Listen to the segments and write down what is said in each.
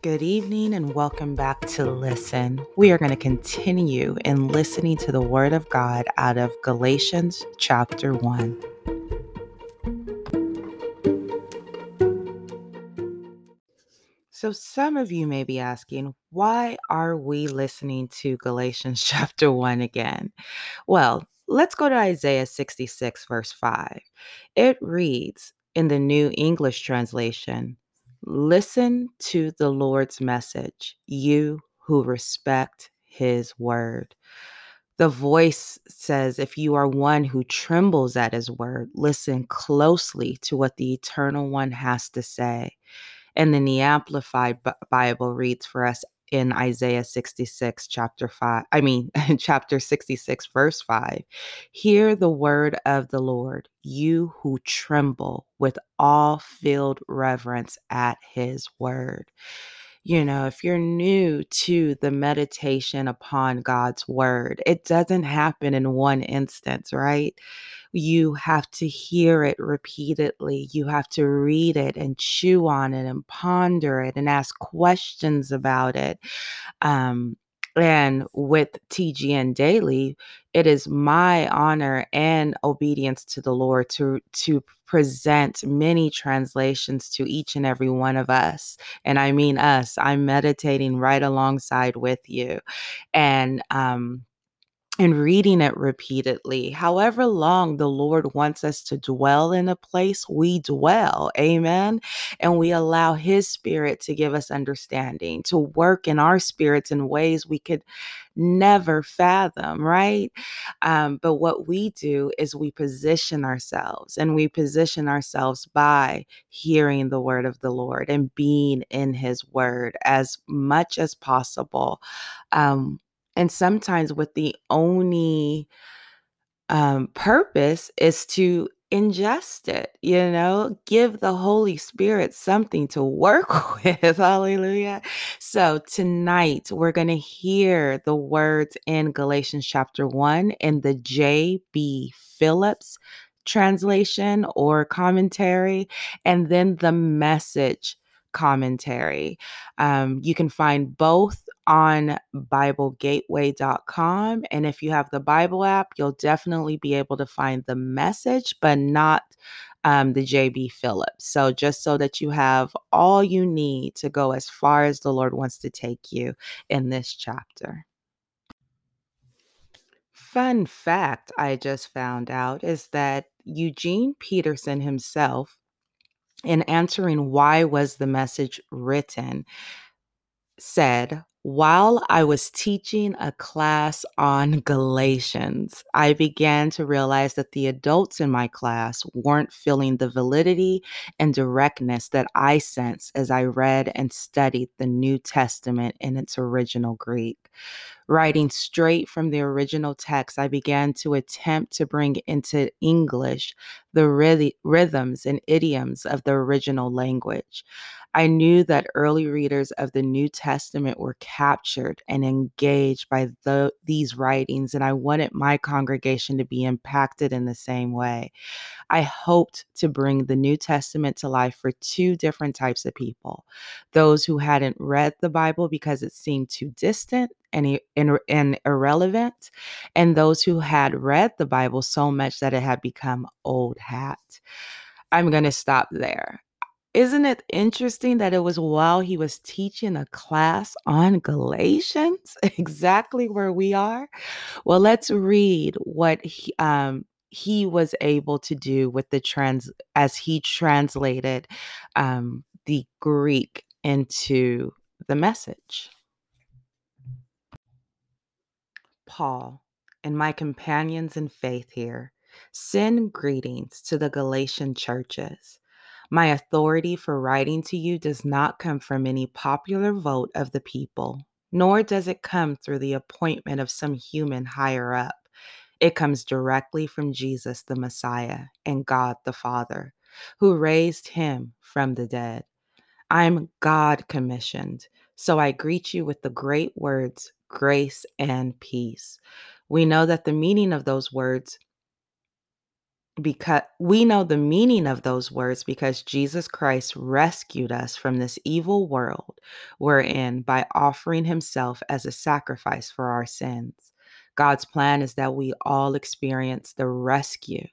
Good evening and welcome back to Listen. We are going to continue in listening to the Word of God out of Galatians chapter 1. So, some of you may be asking, why are we listening to Galatians chapter 1 again? Well, let's go to Isaiah 66, verse 5. It reads in the New English translation Listen to the Lord's message, you who respect his word. The voice says, if you are one who trembles at his word, listen closely to what the eternal one has to say. And then the Amplified Bible reads for us in Isaiah 66, chapter 5, I mean, chapter 66, verse 5. Hear the word of the Lord, you who tremble with all filled reverence at his word. You know, if you're new to the meditation upon God's word, it doesn't happen in one instance, right? you have to hear it repeatedly. You have to read it and chew on it and ponder it and ask questions about it. Um, and with TGN Daily, it is my honor and obedience to the Lord to to present many translations to each and every one of us. And I mean us. I'm meditating right alongside with you. And um and reading it repeatedly. However long the Lord wants us to dwell in a place, we dwell. Amen. And we allow His Spirit to give us understanding, to work in our spirits in ways we could never fathom, right? Um, but what we do is we position ourselves and we position ourselves by hearing the word of the Lord and being in His word as much as possible. Um, and sometimes with the only um, purpose is to ingest it, you know, give the Holy Spirit something to work with. Hallelujah. So tonight we're going to hear the words in Galatians chapter 1 in the J.B. Phillips translation or commentary, and then the message commentary. Um, you can find both on BibleGateway.com. And if you have the Bible app, you'll definitely be able to find the message, but not um, the JB Phillips. So, just so that you have all you need to go as far as the Lord wants to take you in this chapter. Fun fact I just found out is that Eugene Peterson himself, in answering why was the message written, said, while I was teaching a class on Galatians, I began to realize that the adults in my class weren't feeling the validity and directness that I sensed as I read and studied the New Testament in its original Greek. Writing straight from the original text, I began to attempt to bring into English the rhythms and idioms of the original language. I knew that early readers of the New Testament were captured and engaged by the, these writings, and I wanted my congregation to be impacted in the same way. I hoped to bring the New Testament to life for two different types of people those who hadn't read the Bible because it seemed too distant and, and, and irrelevant, and those who had read the Bible so much that it had become old hat. I'm going to stop there. Isn't it interesting that it was while he was teaching a class on Galatians, exactly where we are? Well, let's read what he, um, he was able to do with the trans as he translated um, the Greek into the message. Paul and my companions in faith here send greetings to the Galatian churches. My authority for writing to you does not come from any popular vote of the people, nor does it come through the appointment of some human higher up. It comes directly from Jesus the Messiah and God the Father, who raised him from the dead. I'm God commissioned, so I greet you with the great words, grace and peace. We know that the meaning of those words because we know the meaning of those words because Jesus Christ rescued us from this evil world we're in by offering himself as a sacrifice for our sins. God's plan is that we all experience the rescue.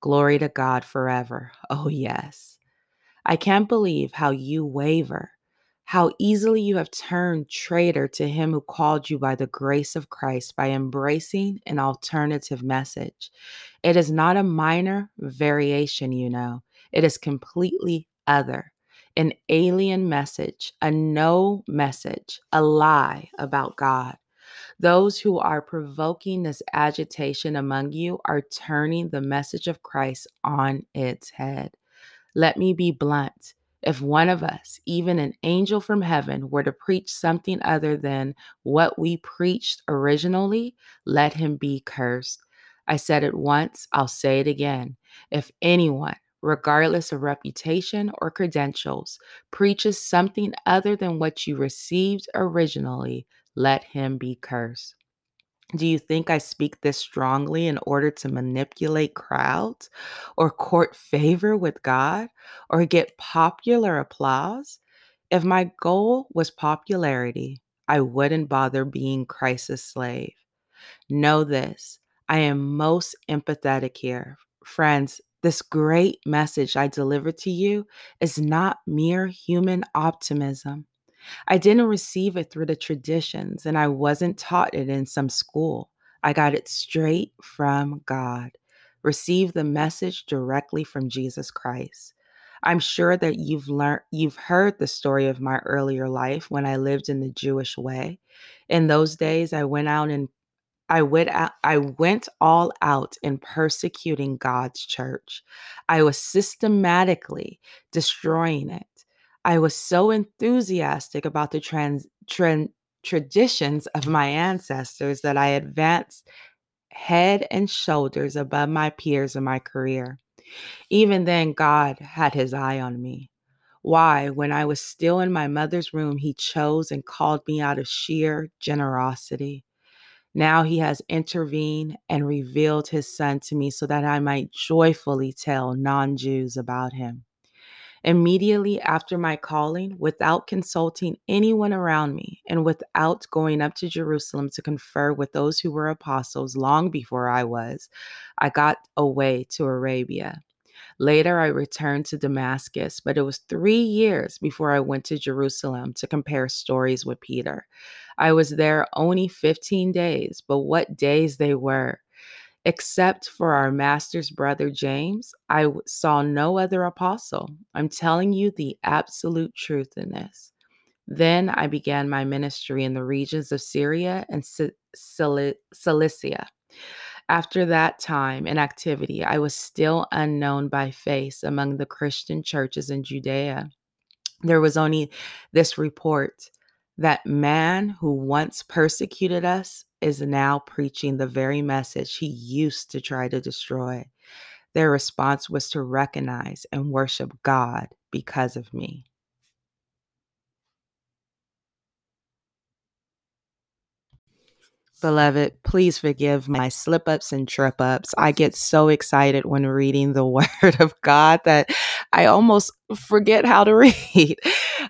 Glory to God forever. Oh, yes. I can't believe how you waver how easily you have turned traitor to him who called you by the grace of Christ by embracing an alternative message. It is not a minor variation, you know, it is completely other. An alien message, a no message, a lie about God. Those who are provoking this agitation among you are turning the message of Christ on its head. Let me be blunt. If one of us, even an angel from heaven, were to preach something other than what we preached originally, let him be cursed. I said it once, I'll say it again. If anyone, regardless of reputation or credentials, preaches something other than what you received originally, let him be cursed. Do you think I speak this strongly in order to manipulate crowds or court favor with God or get popular applause? If my goal was popularity, I wouldn't bother being Christ's slave. Know this I am most empathetic here. Friends, this great message I deliver to you is not mere human optimism. I didn't receive it through the traditions, and I wasn't taught it in some school. I got it straight from God. received the message directly from Jesus Christ. I'm sure that you've learned you've heard the story of my earlier life when I lived in the Jewish way. In those days I went out and I went out, I went all out in persecuting God's church. I was systematically destroying it. I was so enthusiastic about the trans, traditions of my ancestors that I advanced head and shoulders above my peers in my career. Even then, God had his eye on me. Why, when I was still in my mother's room, he chose and called me out of sheer generosity. Now he has intervened and revealed his son to me so that I might joyfully tell non Jews about him. Immediately after my calling, without consulting anyone around me, and without going up to Jerusalem to confer with those who were apostles long before I was, I got away to Arabia. Later, I returned to Damascus, but it was three years before I went to Jerusalem to compare stories with Peter. I was there only 15 days, but what days they were! Except for our master's brother James, I saw no other apostle. I'm telling you the absolute truth in this. Then I began my ministry in the regions of Syria and Cilicia. After that time and activity, I was still unknown by face among the Christian churches in Judea. There was only this report that man who once persecuted us is now preaching the very message he used to try to destroy. Their response was to recognize and worship God because of me. Beloved, please forgive my slip ups and trip ups. I get so excited when reading the word of God that I almost forget how to read.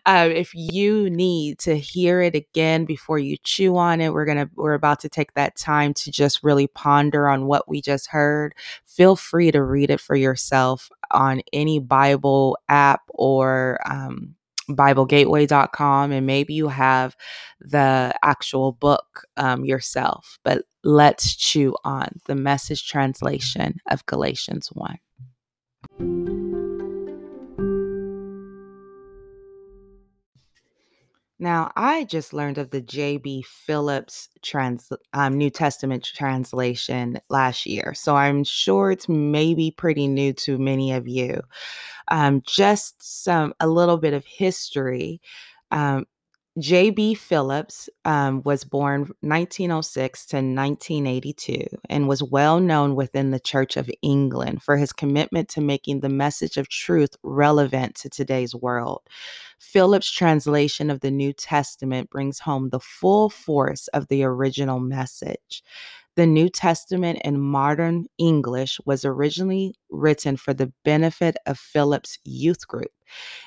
Um, if you need to hear it again before you chew on it, we're gonna we're about to take that time to just really ponder on what we just heard. Feel free to read it for yourself on any Bible app or um, BibleGateway.com, and maybe you have the actual book um, yourself. But let's chew on the message translation of Galatians 1. Now, I just learned of the J.B. Phillips trans, um, New Testament translation last year, so I'm sure it's maybe pretty new to many of you. Um, just some a little bit of history. Um, J.B. Phillips um, was born 1906 to 1982 and was well known within the Church of England for his commitment to making the message of truth relevant to today's world. Phillips' translation of the New Testament brings home the full force of the original message. The New Testament in modern English was originally written for the benefit of Phillips' youth group.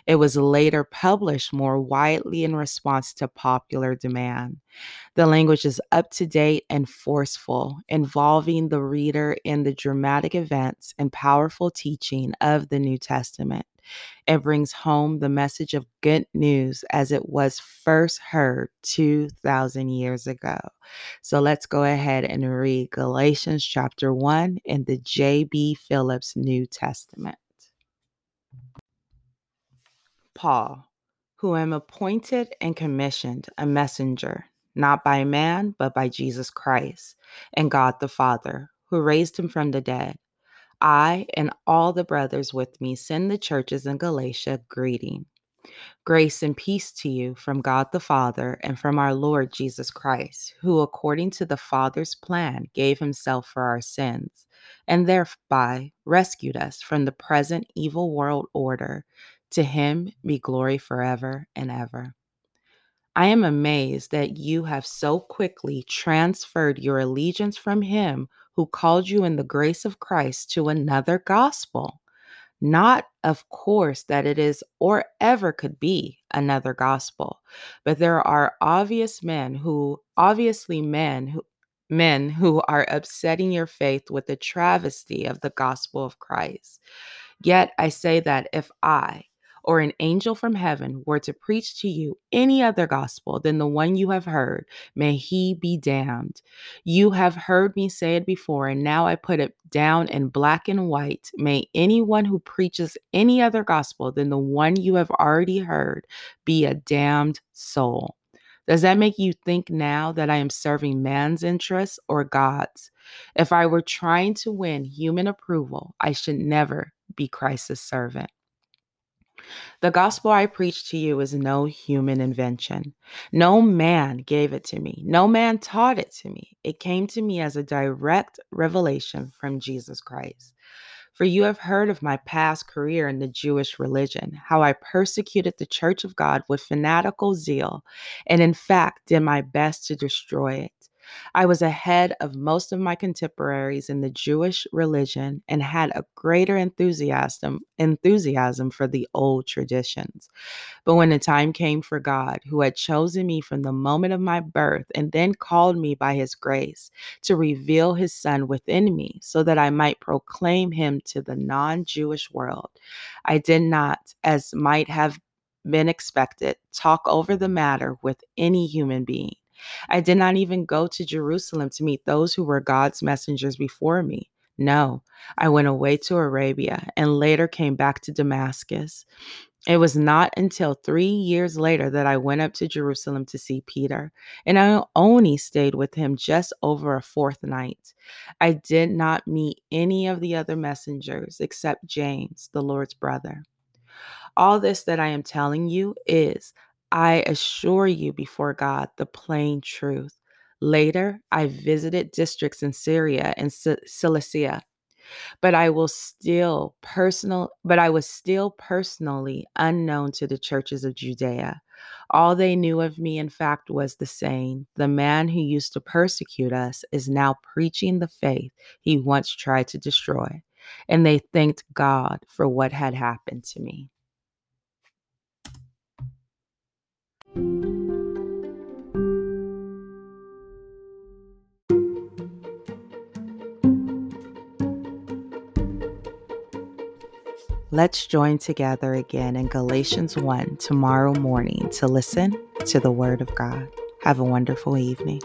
It was later published more widely in response to popular demand. The language is up to date and forceful, involving the reader in the dramatic events and powerful teaching of the New Testament. It brings home the message of good news as it was first heard 2,000 years ago. So let's go ahead and read Galatians chapter 1 in the J.B. Phillips New Testament. Paul, who am appointed and commissioned a messenger, not by man, but by Jesus Christ and God the Father, who raised him from the dead I and all the brothers with me send the churches in Galatia greeting. Grace and peace to you from God the Father and from our Lord Jesus Christ, who, according to the Father's plan, gave himself for our sins, and thereby rescued us from the present evil world order. To him be glory forever and ever. I am amazed that you have so quickly transferred your allegiance from him who called you in the grace of Christ to another gospel. Not, of course, that it is or ever could be another gospel, but there are obvious men who, obviously men who, men who are upsetting your faith with the travesty of the gospel of Christ. Yet I say that if I, or an angel from heaven were to preach to you any other gospel than the one you have heard, may he be damned. You have heard me say it before, and now I put it down in black and white. May anyone who preaches any other gospel than the one you have already heard be a damned soul. Does that make you think now that I am serving man's interests or God's? If I were trying to win human approval, I should never be Christ's servant. The gospel I preach to you is no human invention. No man gave it to me. No man taught it to me. It came to me as a direct revelation from Jesus Christ. For you have heard of my past career in the Jewish religion, how I persecuted the church of God with fanatical zeal, and in fact did my best to destroy it. I was ahead of most of my contemporaries in the Jewish religion and had a greater enthusiasm enthusiasm for the old traditions. But when the time came for God, who had chosen me from the moment of my birth and then called me by his grace to reveal his son within me so that I might proclaim him to the non-Jewish world, I did not as might have been expected, talk over the matter with any human being. I did not even go to Jerusalem to meet those who were God's messengers before me. No, I went away to Arabia and later came back to Damascus. It was not until three years later that I went up to Jerusalem to see Peter, and I only stayed with him just over a fourth night. I did not meet any of the other messengers except James, the Lord's brother. All this that I am telling you is I assure you before God the plain truth. Later, I visited districts in Syria and Cilicia, but I will still personal but I was still personally unknown to the churches of Judea. All they knew of me in fact was the saying, the man who used to persecute us is now preaching the faith he once tried to destroy. And they thanked God for what had happened to me. Let's join together again in Galatians 1 tomorrow morning to listen to the Word of God. Have a wonderful evening.